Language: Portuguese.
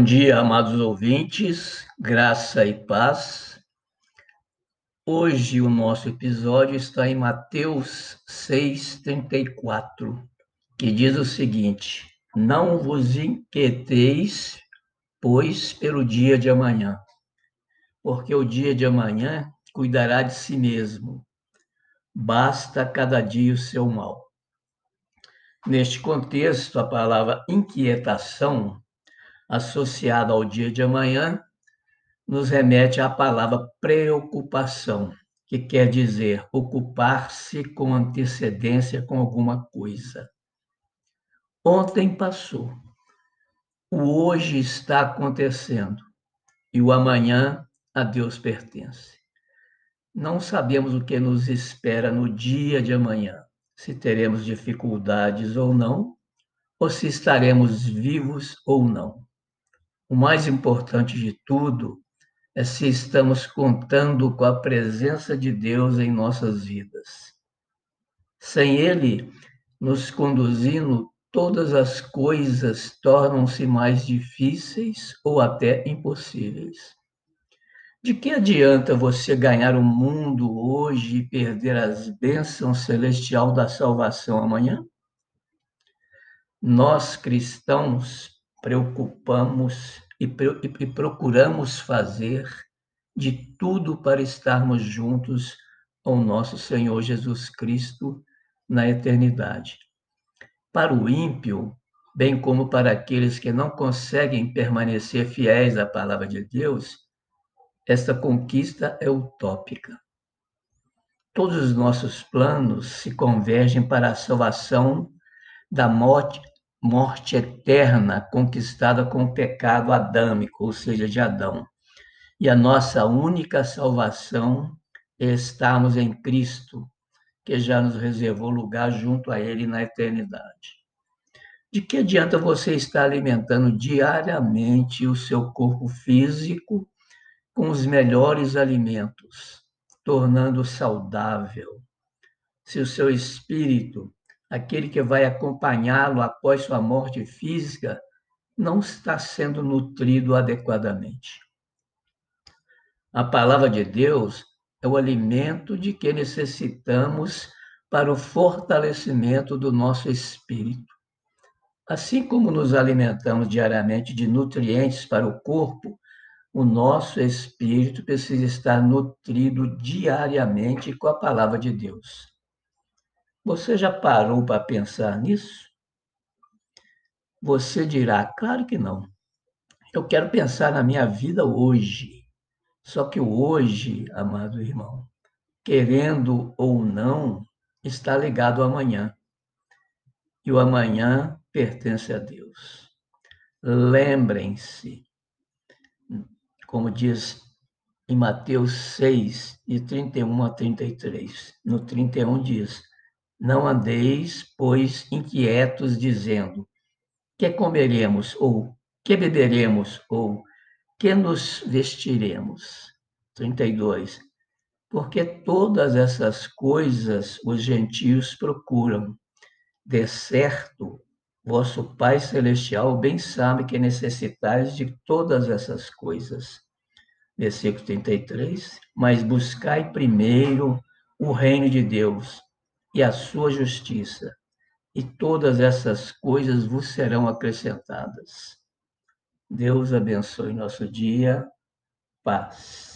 Bom dia, amados ouvintes, graça e paz. Hoje o nosso episódio está em Mateus 6,34, que diz o seguinte: Não vos inquieteis, pois, pelo dia de amanhã, porque o dia de amanhã cuidará de si mesmo. Basta cada dia o seu mal. Neste contexto, a palavra inquietação associada ao dia de amanhã, nos remete à palavra preocupação, que quer dizer ocupar-se com antecedência com alguma coisa. Ontem passou, o hoje está acontecendo e o amanhã a Deus pertence. Não sabemos o que nos espera no dia de amanhã, se teremos dificuldades ou não, ou se estaremos vivos ou não. O mais importante de tudo é se estamos contando com a presença de Deus em nossas vidas. Sem Ele nos conduzindo, todas as coisas tornam-se mais difíceis ou até impossíveis. De que adianta você ganhar o mundo hoje e perder as bênçãos celestial da salvação amanhã? Nós cristãos preocupamos e, e procuramos fazer de tudo para estarmos juntos ao nosso Senhor Jesus Cristo na eternidade. Para o ímpio, bem como para aqueles que não conseguem permanecer fiéis à palavra de Deus, esta conquista é utópica. Todos os nossos planos se convergem para a salvação da morte morte eterna conquistada com o pecado adâmico, ou seja, de Adão. E a nossa única salvação é estarmos em Cristo, que já nos reservou lugar junto a Ele na eternidade. De que adianta você estar alimentando diariamente o seu corpo físico com os melhores alimentos, tornando-o saudável, se o seu espírito aquele que vai acompanhá-lo após sua morte física, não está sendo nutrido adequadamente. A palavra de Deus é o alimento de que necessitamos para o fortalecimento do nosso espírito. Assim como nos alimentamos diariamente de nutrientes para o corpo, o nosso espírito precisa estar nutrido diariamente com a palavra de Deus. Você já parou para pensar nisso? Você dirá, claro que não. Eu quero pensar na minha vida hoje. Só que o hoje, amado irmão, querendo ou não, está ligado ao amanhã. E o amanhã pertence a Deus. Lembrem-se, como diz em Mateus 6, de 31 a 33. No 31 diz: não andeis, pois, inquietos, dizendo: que comeremos, ou que beberemos, ou que nos vestiremos. 32. Porque todas essas coisas os gentios procuram. De certo, vosso Pai Celestial bem sabe que necessitais de todas essas coisas. Versículo 33. Mas buscai primeiro o reino de Deus e a sua justiça, e todas essas coisas vos serão acrescentadas. Deus abençoe nosso dia. Paz.